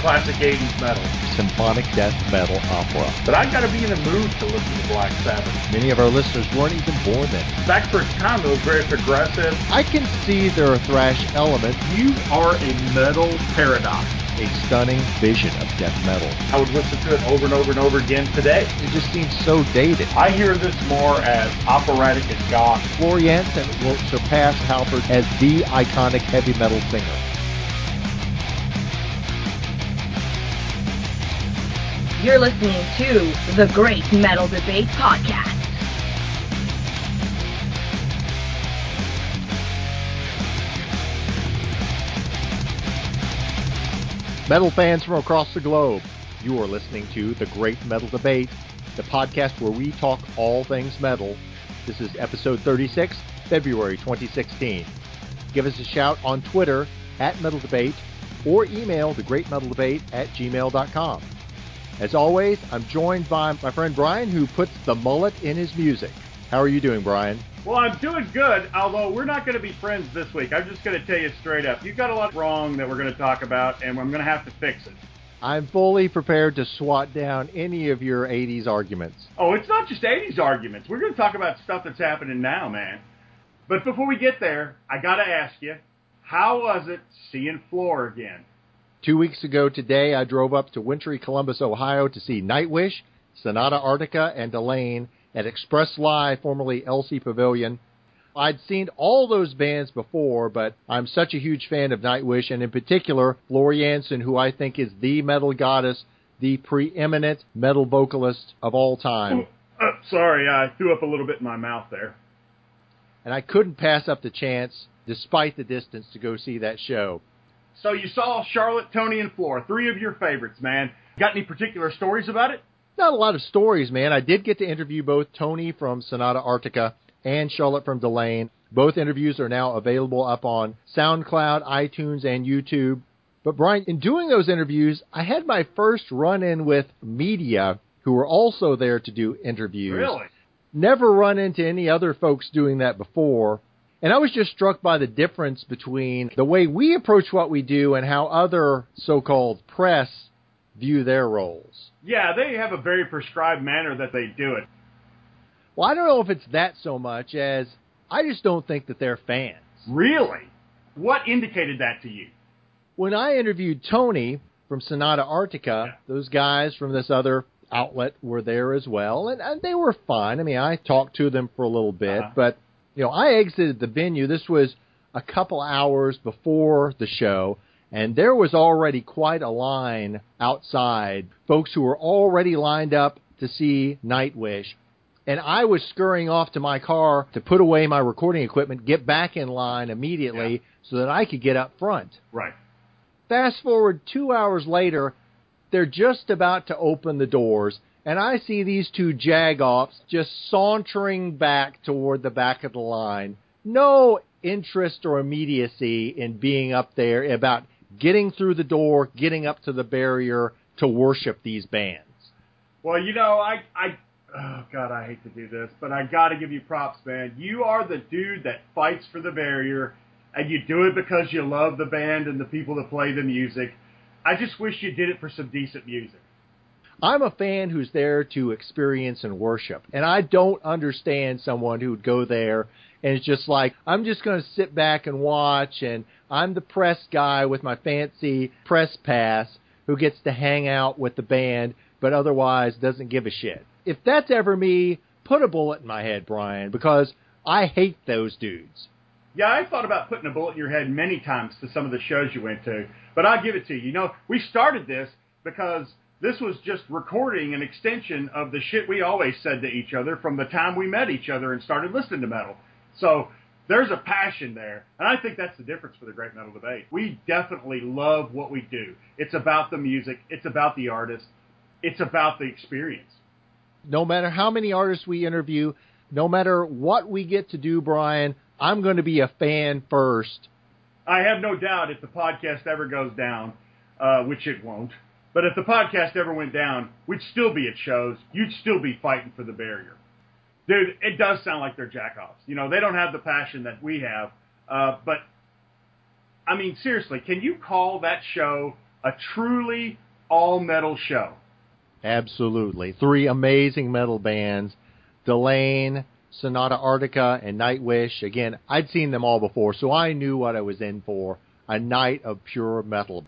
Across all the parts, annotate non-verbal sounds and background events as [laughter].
classic 80s metal. Symphonic death metal opera. But I gotta be in the mood to listen to Black Sabbath. Many of our listeners weren't even born then. Back for its time, it was very progressive. I can see there are thrash elements. You are a metal paradox. A stunning vision of death metal. I would listen to it over and over and over again today. It just seems so dated. I hear this more as operatic and goth. Floor Jansen will surpass Halford as the iconic heavy metal singer. You're listening to the Great Metal Debate Podcast. Metal fans from across the globe, you are listening to The Great Metal Debate, the podcast where we talk all things metal. This is episode 36, February 2016. Give us a shout on Twitter at Metal Debate or email the Great Metal Debate at gmail.com. As always, I'm joined by my friend Brian, who puts the mullet in his music. How are you doing, Brian? Well, I'm doing good, although we're not going to be friends this week. I'm just going to tell you straight up. You've got a lot wrong that we're going to talk about, and I'm going to have to fix it. I'm fully prepared to swat down any of your 80s arguments. Oh, it's not just 80s arguments. We're going to talk about stuff that's happening now, man. But before we get there, I got to ask you, how was it seeing Floor again? Two weeks ago today, I drove up to wintry Columbus, Ohio to see Nightwish, Sonata Arctica, and Delain at Express Live, formerly LC Pavilion. I'd seen all those bands before, but I'm such a huge fan of Nightwish, and in particular, Floor Jansen, who I think is the metal goddess, the preeminent metal vocalist of all time. Uh, sorry, I threw up a little bit in my mouth there. And I couldn't pass up the chance, despite the distance, to go see that show. So you saw Charlotte, Tony, and Floor, three of your favorites, man. Got any particular stories about it? Not a lot of stories, man. I did get to interview both Tony from Sonata Arctica and Charlotte from Delain. Both interviews are now available up on SoundCloud, iTunes, and YouTube. But Brian, in doing those interviews, I had my first run in with media who were also there to do interviews. Really? Never run into any other folks doing that before. And I was just struck by the difference between the way we approach what we do and how other so called press view their roles. Yeah, they have a very prescribed manner that they do it. Well, I don't know if it's that so much as I just don't think that they're fans. Really? What indicated that to you? When I interviewed Tony from Sonata Arctica, Yeah. those guys from this other outlet were there as well, and, and they were fine. I mean, I talked to them for a little bit, Uh-huh. but you know, I exited the venue. This was a couple hours before the show, and there was already quite a line outside. Folks who were already lined up to see Nightwish. And I was scurrying off to my car to put away my recording equipment, get back in line immediately Yeah. so that I could get up front. Right. Fast forward two hours later, they're just about to open the doors, and I see these two jagoffs just sauntering back toward the back of the line. No interest or immediacy in being up there about getting through the door, getting up to the barrier to worship these bands. Well, you know, I, I, oh God, I hate to do this, but I got to give you props, man. You are the dude that fights for the barrier, and you do it because you love the band and the people that play the music. I just wish you did it for some decent music. I'm a fan who's there to experience and worship, and I don't understand someone who would go there and it's just like I'm just going to sit back and watch, and I'm the press guy with my fancy press pass who gets to hang out with the band, but otherwise doesn't give a shit. If that's ever me, put a bullet in my head, Brian, because I hate those dudes. Yeah, I thought about putting a bullet in your head many times to some of the shows you went to, but I'll give it to you. You know, we started this because this was just recording an extension of the shit we always said to each other from the time we met each other and started listening to metal. So there's a passion there, and I think that's the difference for the Great Metal Debate. We definitely love what we do. It's about the music, it's about the artist, it's about the experience. No matter how many artists we interview, no matter what we get to do, Brian, I'm going to be a fan first. I have no doubt if the podcast ever goes down, uh, which it won't, but if the podcast ever went down, we'd still be at shows. You'd still be fighting for the barrier. Dude, it does sound like they're jackoffs. You know, they don't have the passion that we have. Uh, but, I mean, seriously, can you call that show a truly all metal show. Absolutely. Three amazing metal bands Delain, Sonata Arctica, and Nightwish. Again, I'd seen them all before, so I knew what I was in for a night of pure metal.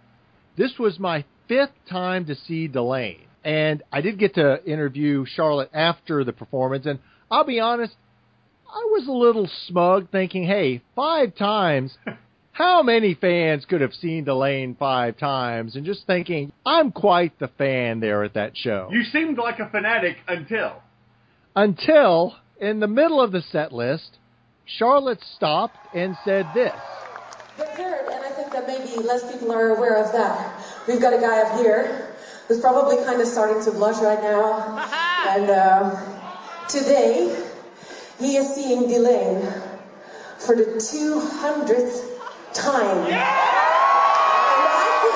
This was my fifth time to see Delain. and I did get to interview Charlotte after the performance, and I'll be honest, I was a little smug thinking, hey, five times. [laughs] How many fans could have seen Delain five times? And just thinking, I'm quite the fan there at that show. You seemed like a fanatic until. Until, in the middle of the set list, Charlotte stopped and said this. The third, and I think that maybe less people are aware of that. We've got a guy up here who's probably kind of starting to blush right now. and uh, today, he is seeing Delain for the 200th time. And I think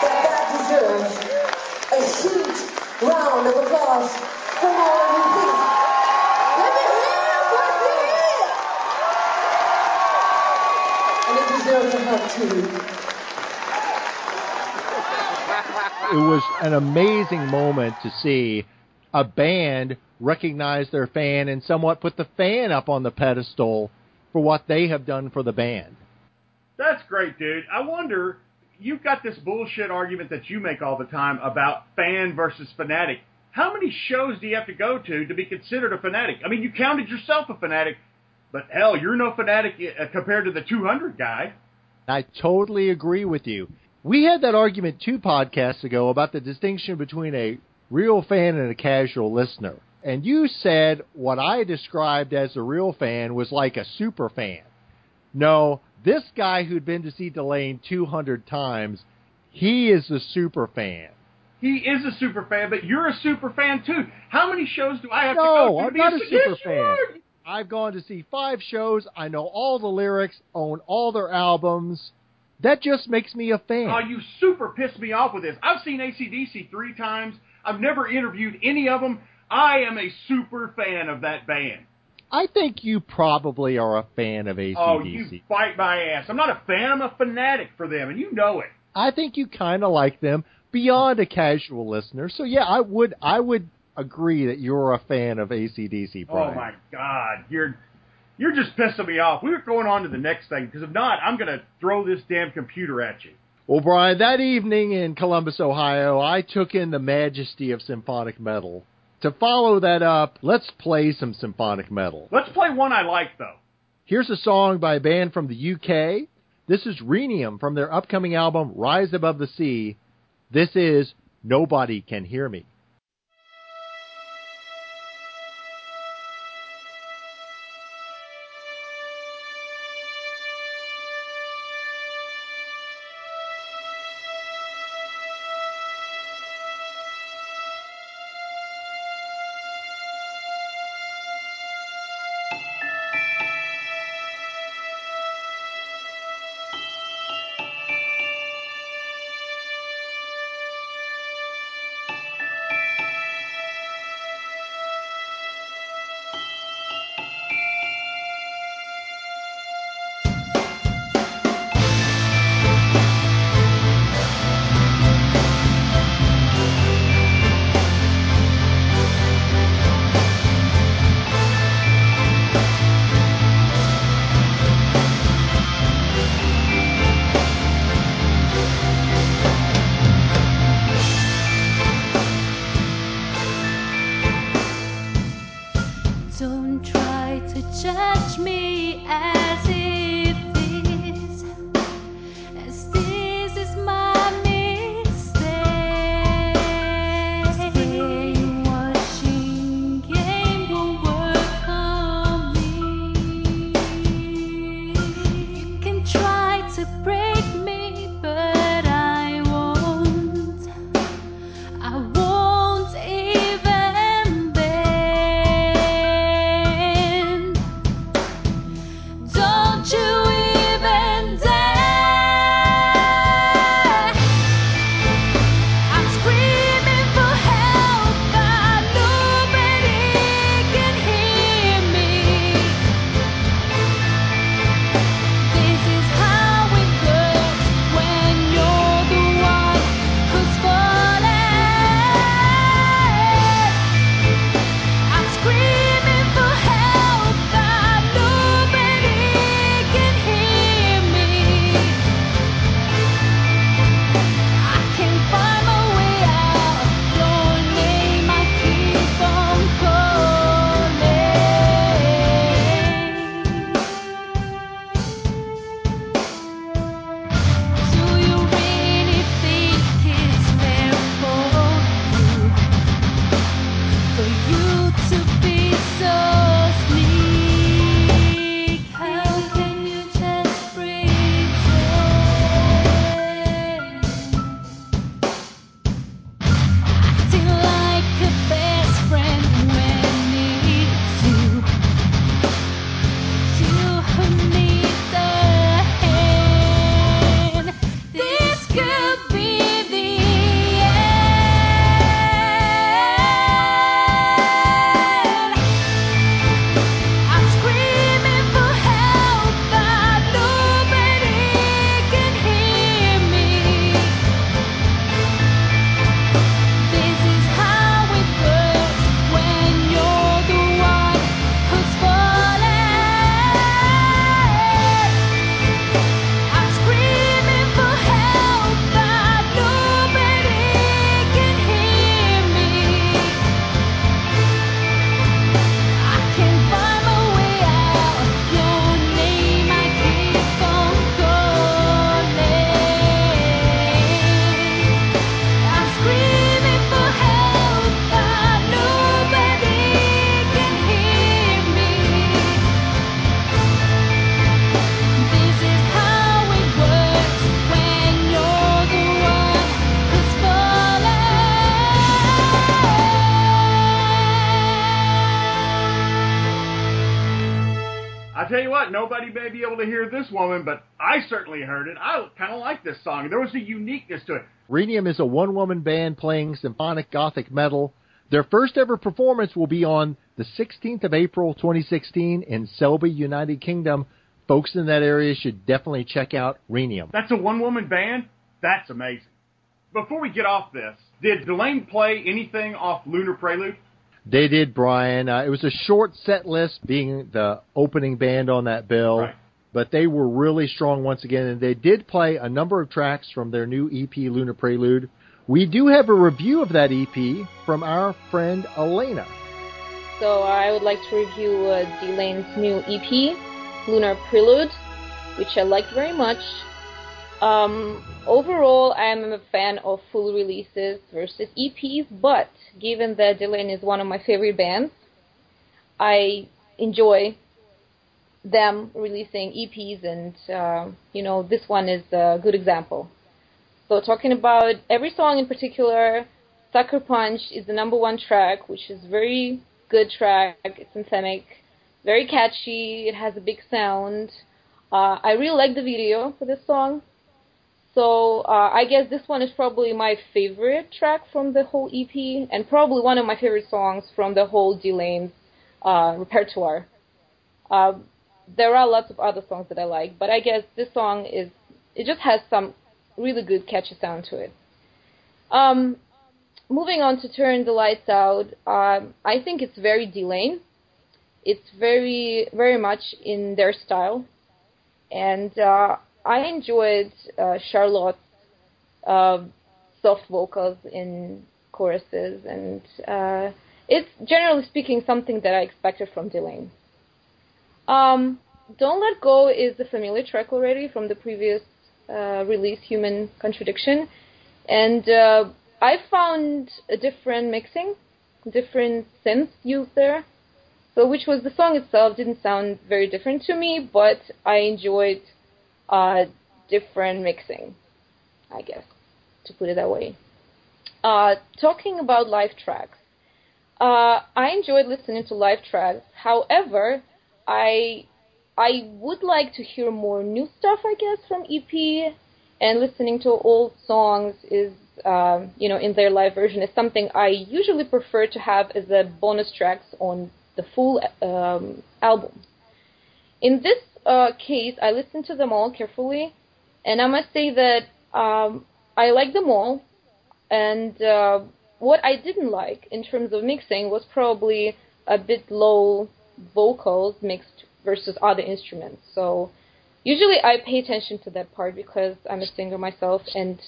that that deserves a huge round of applause from all of you. Please, let me hear for! And it deserves a hug too. It was an amazing moment to see a band recognize their fan and somewhat put the fan up on the pedestal for what they have done for the band. That's great, dude. I wonder, you've got this bullshit argument that you make all the time about fan versus fanatic. How many shows do you have to go to to be considered a fanatic? I mean, you counted yourself a fanatic, but hell, you're no fanatic uh, compared to the 200 guy. I totally agree with you. We had that argument two podcasts ago about the distinction between a real fan and a casual listener. And you said what I described as a real fan was like a super fan. No, this guy who'd been to see Delain 200 times, he is a super fan. He is a super fan, but you're a super fan too. How many shows do I have no, to go to? I'm be not a super fan. I've gone to see five shows. I know all the lyrics, own all their albums. That just makes me a fan. Oh, you super pissed me off with this. I've seen ACDC three times. I've never interviewed any of them. I am a super fan of that band. I think you probably are a fan of ACDC. Oh, you bite my ass. I'm not a fan. I'm a fanatic for them, and you know it. I think you kind of like them beyond a casual listener. So yeah, I would I would agree that you're a fan of ACDC. Brian. Oh my God, you're you're just pissing me off. We were going on to the next thing because if not, I'm gonna throw this damn computer at you. Well, Brian, that evening in Columbus, Ohio, I took in the majesty of symphonic metal. To follow that up, let's play some symphonic metal. Let's play one I like though. Here's a song by a band from the UK. This is Rhenium from their upcoming album Rise Above the Sea. This is Nobody Can Hear Me. Don't try to judge me as if. Tell you what, nobody may be able to hear this woman, but I certainly heard it. I kind of like this song. There was a uniqueness to it. Rhenium is a one woman band playing symphonic gothic metal. Their first ever performance will be on the 16th of April 2016 in Selby, United Kingdom. Folks in that area should definitely check out Rhenium. That's a one woman band? That's amazing. Before we get off this, did Delain play anything off Lunar Prelude? They did, Brian. Uh, it was a short set list, being the opening band on that bill. Right. But they were really strong once again, and they did play a number of tracks from their new EP, Lunar Prelude. We do have a review of that EP from our friend Elena. So I would like to review uh, Delain's new EP, Lunar Prelude, which I liked very much. Um, overall, I am a fan of full releases versus EPs, but given that Delain is one of my favorite bands, I enjoy them releasing EPs, and uh, you know this one is a good example. So talking about every song in particular, Sucker Punch is the number one track, which is very good track. It's anthemic, very catchy. It has a big sound. Uh, I really like the video for this song. So uh, I guess this one is probably my favorite track from the whole EP, and probably one of my favorite songs from the whole Delain uh, repertoire. Uh, there are lots of other songs that I like, but I guess this song is it just has some really good catchy sound to it. Um, moving on to turn the lights out, um, I think it's very Delain. It's very very much in their style, and uh, I enjoyed uh, Charlotte's uh, soft vocals in choruses, and uh, it's generally speaking something that I expected from Delain. Um, Don't Let Go is a familiar track already from the previous uh, release, Human Contradiction, and uh, I found a different mixing, different synths used there. So, which was the song itself didn't sound very different to me, but I enjoyed uh, different mixing, I guess, to put it that way. Uh, talking about live tracks, uh, I enjoyed listening to live tracks. However, I I would like to hear more new stuff, I guess, from EP. And listening to old songs is, uh, you know, in their live version is something I usually prefer to have as a bonus tracks on the full um, album. In this uh, case, I listened to them all carefully, and I must say that um, I like them all. And uh, what I didn't like in terms of mixing was probably a bit low vocals mixed versus other instruments. So usually I pay attention to that part because I'm a singer myself, and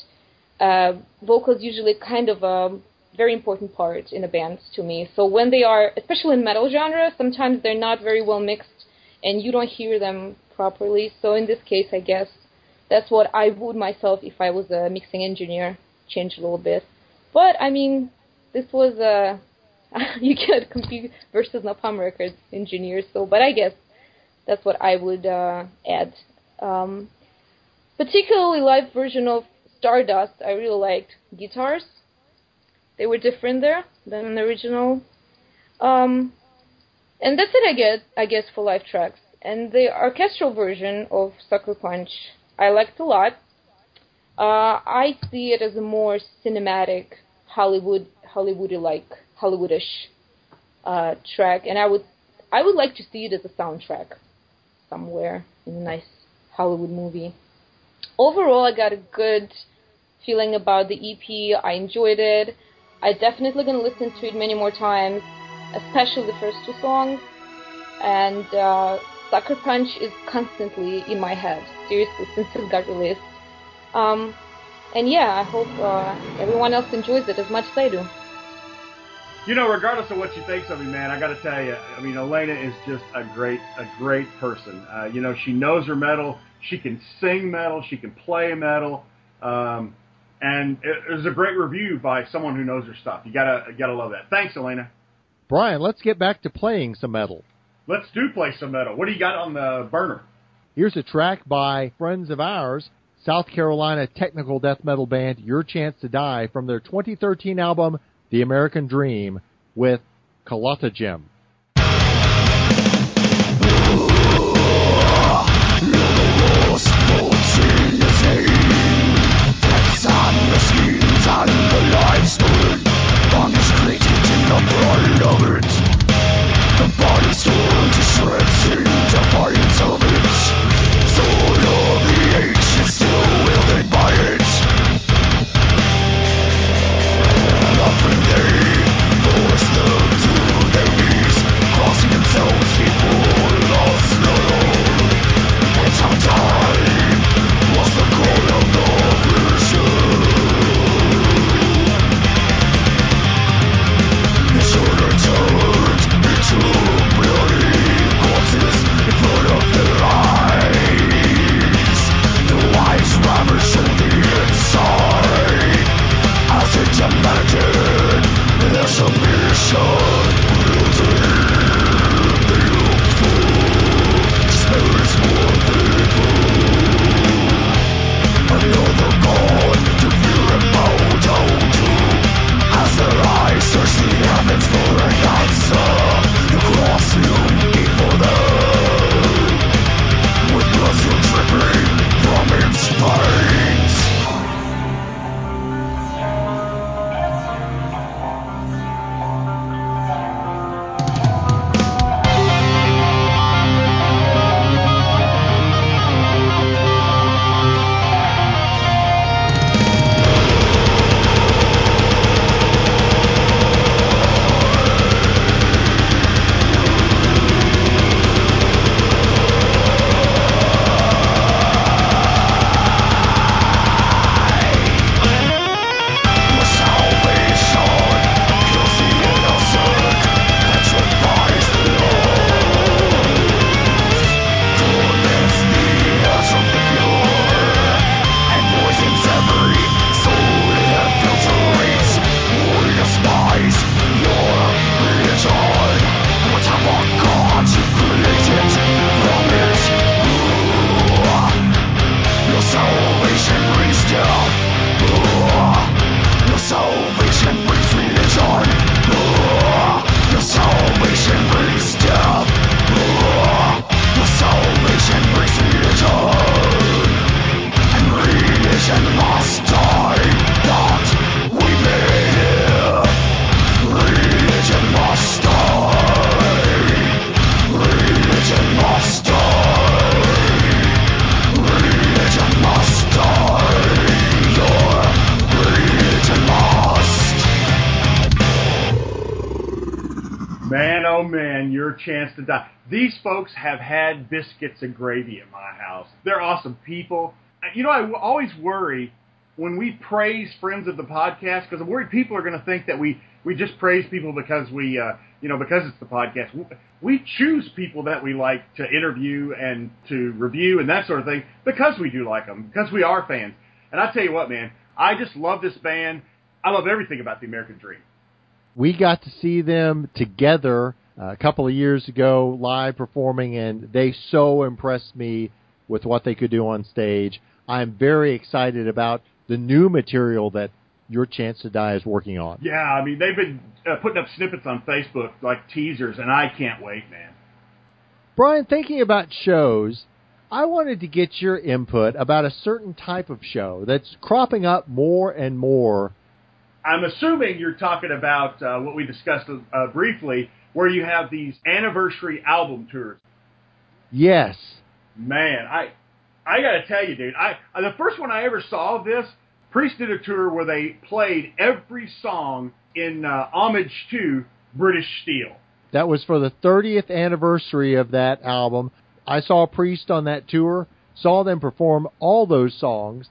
uh, vocals usually kind of a very important part in a band to me. So when they are, especially in metal genre, sometimes they're not very well mixed and you don't hear them properly. So in this case, I guess that's what I would myself if I was a mixing engineer change a little bit. But I mean, this was a [laughs] you get compete versus Napalm Records engineers. So, but I guess that's what I would uh, add. Um, particularly live version of Stardust, I really liked guitars. They were different there than the original. Um, and that's it, I guess, I guess for live tracks. And the orchestral version of Sucker Punch I liked a lot. Uh, I see it as a more cinematic Hollywood, Hollywoody like Hollywoodish uh, track, and I would I would like to see it as a soundtrack somewhere in a nice Hollywood movie. Overall, I got a good feeling about the EP. I enjoyed it. I definitely gonna listen to it many more times, especially the first two songs. And uh, Sucker Punch is constantly in my head, seriously, since it got released. Um, and yeah, I hope uh, everyone else enjoys it as much as I do. You know, regardless of what she thinks of me, man, I got to tell you, I mean, Elena is just a great, a great person. Uh, you know, she knows her metal. She can sing metal. She can play metal. Um, and it, it was a great review by someone who knows her stuff. You gotta, gotta love that. Thanks, Elena. Brian, let's get back to playing some metal. Let's do play some metal. What do you got on the burner? Here's a track by friends of ours, South Carolina technical death metal band Your Chance to Die from their 2013 album The American Dream with Kolotajem. Chance to die. These folks have had biscuits and gravy at my house. They're awesome people. You know, I always worry when we praise friends of the podcast because I'm worried people are going to think that we we just praise people because we uh, you know because it's the podcast. We choose people that we like to interview and to review and that sort of thing because we do like them because we are fans. And I tell you what, man, I just love this band. I love everything about the American Dream. We got to see them together a couple of years ago live performing, and they so impressed me with what they could do on stage. I'm very excited about the new material that Your Chance to Die is working on. Yeah, I mean, they've been uh, putting up snippets on Facebook, like teasers, and I can't wait, man. Brian, thinking about shows, I wanted to get your input about a certain type of show that's cropping up more and more. I'm assuming you're talking about uh, what we discussed uh, briefly, where you have these anniversary album tours. Yes. Man, I I gotta tell you, dude. I the first one I ever saw of this, Priest did a tour where they played every song in uh, homage to British Steel. That was for the 30th anniversary of that album. I saw Priest on that tour, saw them perform all those songs.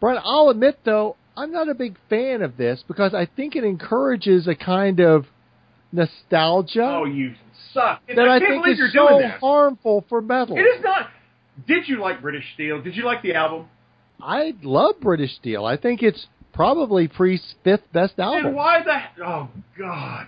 Brian, I'll admit though, I'm not a big fan of this because I think it encourages a kind of nostalgia. Oh, you suck! that I, I, can't think believe is you're so harmful for metal. It is not. Did you like British Steel? Did you like the album? I love British Steel. I think it's probably Priest's fifth best Then album. why the? Oh God!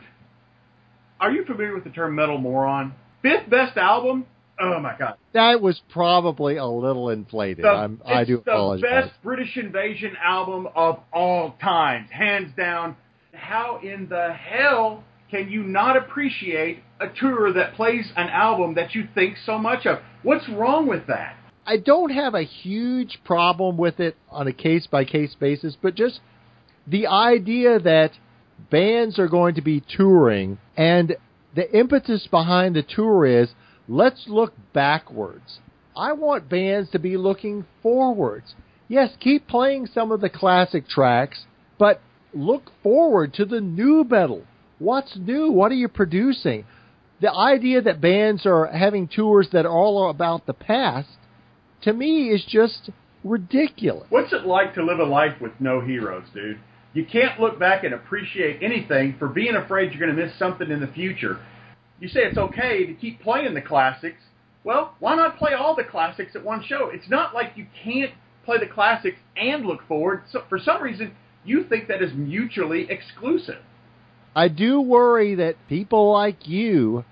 Are you familiar with the term metal moron? Fifth best album? Oh my God! That was probably a little inflated. The, I it's do the apologize. best British Invasion album of all times, hands down. How in the hell can you not appreciate a tour that plays an album that you think so much of? What's wrong with that? I don't have a huge problem with it on a case by case basis, but just the idea that bands are going to be touring and the impetus behind the tour is let's look backwards. I want bands to be looking forwards. Yes, keep playing some of the classic tracks, but look forward to the new metal. What's new? What are you producing? The idea that bands are having tours that are all about the past to me is just ridiculous. What's it like to live a life with no heroes, dude? You can't look back and appreciate anything for being afraid you're going to miss something in the future. You say it's okay to keep playing the classics. Well, why not play all the classics at one show? It's not like you can't play the classics and look forward. So for some reason, you think that is mutually exclusive. I do worry that people like you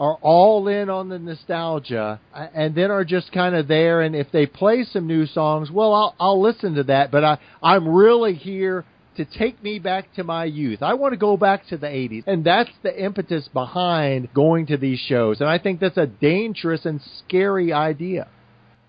are all in on the nostalgia uh, and then are just kind of there and if they play some new songs, well I'll I'll listen to that, but I I'm really here to take me back to my youth. I want to go back to the 80s. And that's the impetus behind going to these shows. And I think that's a dangerous and scary idea.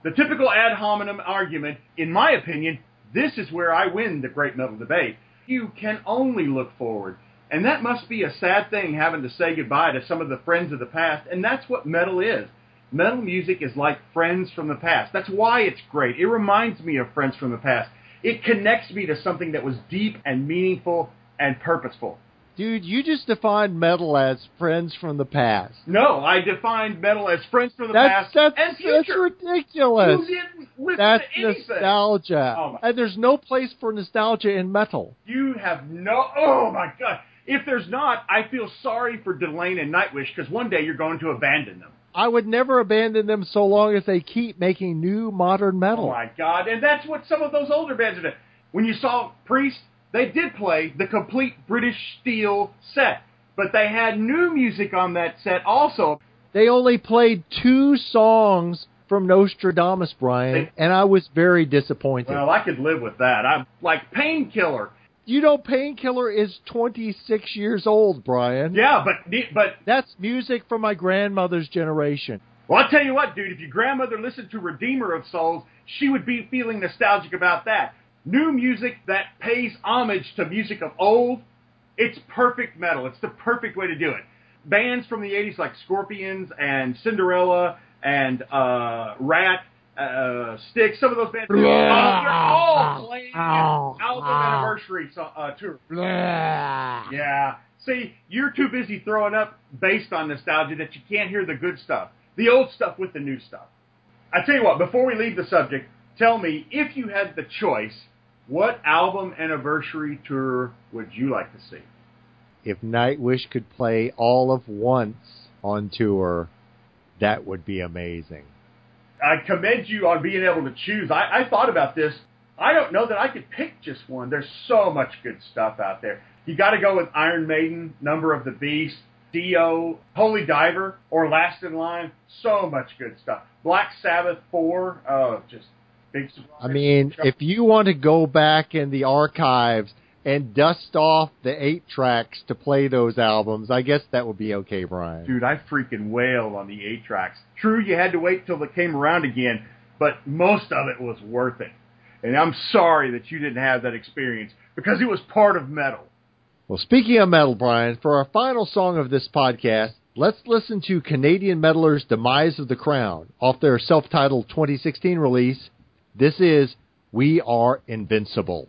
The typical ad hominem argument, in my opinion, this is where I win the great metal debate. You can only look forward. And that must be a sad thing having to say goodbye to some of the friends of the past. And that's what metal is. Metal music is like friends from the past. That's why it's great. It reminds me of friends from the past. It connects me to something that was deep and meaningful and purposeful. Dude, you just defined metal as friends from the past. No, I defined metal as friends from the That's past that's, and that's ridiculous. You didn't listen That's to anything. nostalgia. Oh and there's no place for nostalgia in metal. You have no. Oh my God! If there's not, I feel sorry for Delain and Nightwish because one day you're going to abandon them. I would never abandon them so long as they keep making new modern metal. Oh my God! And that's what some of those older bands are doing. When you saw Priest, they did play the complete British Steel set, but they had new music on that set also. They only played two songs from Nostradamus, Brian, They- and I was very disappointed. Well, I could live with that. I'm like Painkiller. You know, Painkiller is 26 years old, Brian. Yeah, but but That's music from my grandmother's generation. Well, I'll tell you what, dude, if your grandmother listened to Redeemer of Souls, she would be feeling nostalgic about that. New music that pays homage to music of old, it's perfect metal. It's the perfect way to do it. Bands from the 80s like Scorpions and Cinderella and uh, Ratt, uh, Styx, some of those bands, oh, they're all playing an album anniversary so, uh, tour. Yeah. See, you're too busy throwing up based on nostalgia that you can't hear the good stuff, the old stuff with the new stuff. I tell you what, before we leave the subject, tell me if you had the choice, what album anniversary tour would you like to see? If Nightwish could play all of once on tour, that would be amazing. I commend you on being able to choose. I, I thought about this. I don't know that I could pick just one. There's so much good stuff out there. You got to go with Iron Maiden, Number of the Beast, Dio, Holy Diver, or Last in Line. So much good stuff. Black Sabbath 4, oh, just big surprise. I mean, if you want to go back in the archives and dust off the eight tracks to play those albums, I guess that would be okay, Brian. Dude, I freaking wailed on the eight tracks. True, you had to wait till it came around again, but most of it was worth it. And I'm sorry that you didn't have that experience because it was part of metal. Well, speaking of metal, Brian, for our final song of this podcast, let's listen to Canadian metalers Demise of the Crown off their self titled 2016 release. This is We Are Invincible.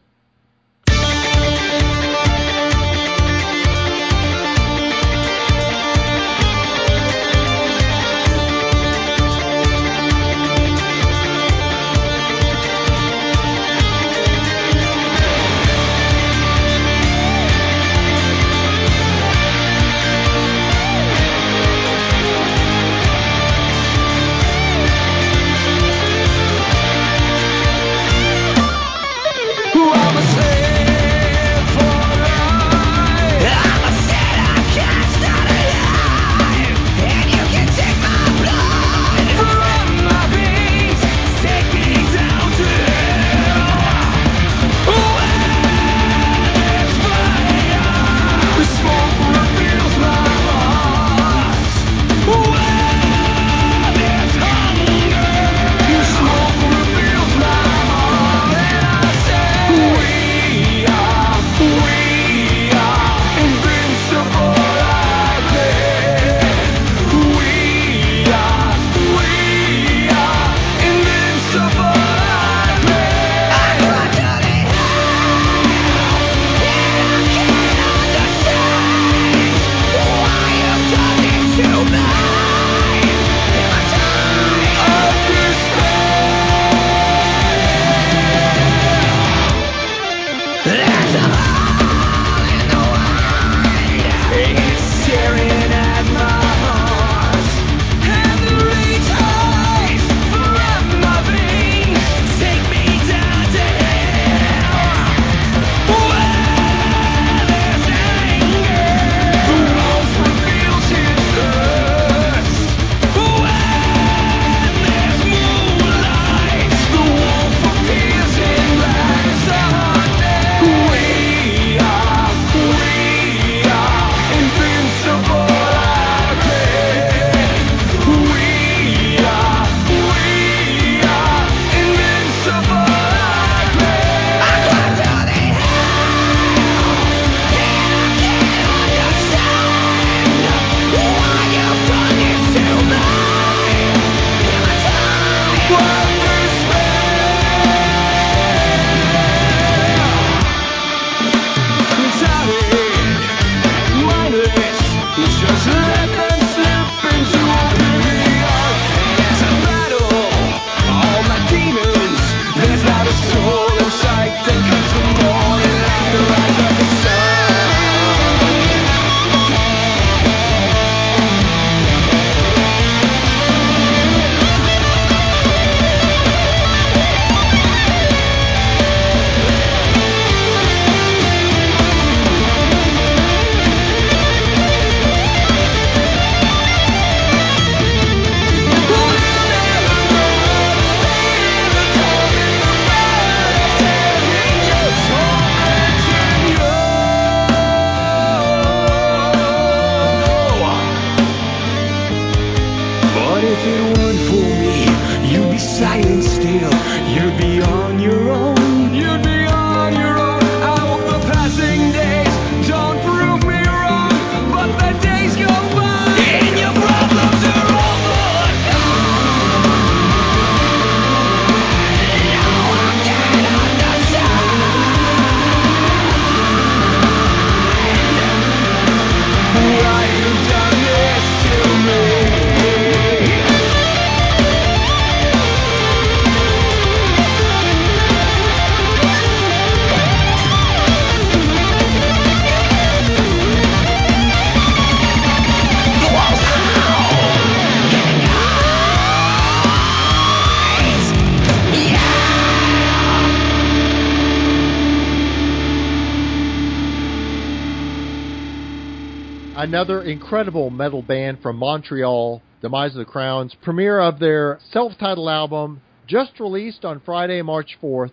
Another incredible metal band from Montreal, Demise of the Crowns, premiere of their self titled album, just released on Friday, March 4th.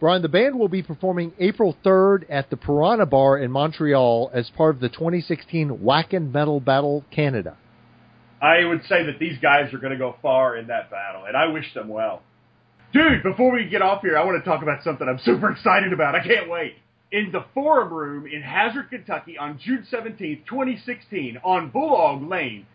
Brian, the band will be performing April 3rd at the Piranha Bar in Montreal as part of the 2016 Wacken Metal Battle Canada. I would say that these guys are going to go far in that battle, and I wish them well. Dude, before we get off here, I want to talk about something I'm super [laughs] excited about. I can't wait. In the Forum Room in Hazard, Kentucky on June 17th, 2016, on Bulldog Lane,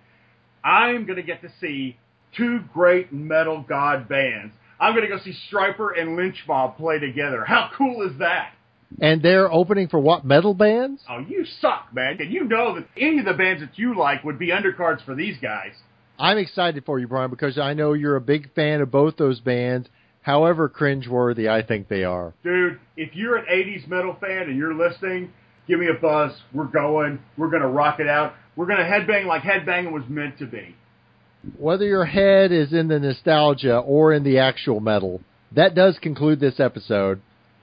I'm going to get to see two great metal god bands. I'm going to go see Stryper and Lynch Mob play together. How cool is that? And they're opening for what metal bands? Oh, you suck, man. And you know that any of the bands that you like would be undercards for these guys. I'm excited for you, Brian, because I know you're a big fan of both those bands, however cringeworthy I think they are. Dude, if you're an 80s metal fan and you're listening, give me a buzz. We're going. We're going to rock it out. We're going to headbang like headbanging was meant to be. Whether your head is in the nostalgia or in the actual metal, that does conclude this episode.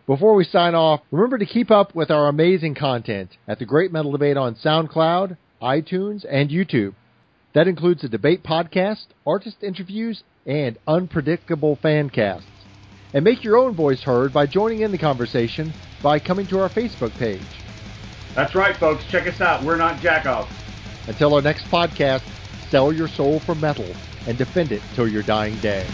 Before we sign off, remember to keep up with our amazing content at the Great Metal Debate on SoundCloud, iTunes, and YouTube. That includes a debate podcast, artist interviews, and unpredictable fan casts. And make your own voice heard by joining in the conversation by coming to our Facebook page. That's right, folks. Check us out. We're not jackoffs. Until our next podcast, sell your soul for metal and defend it till your dying day.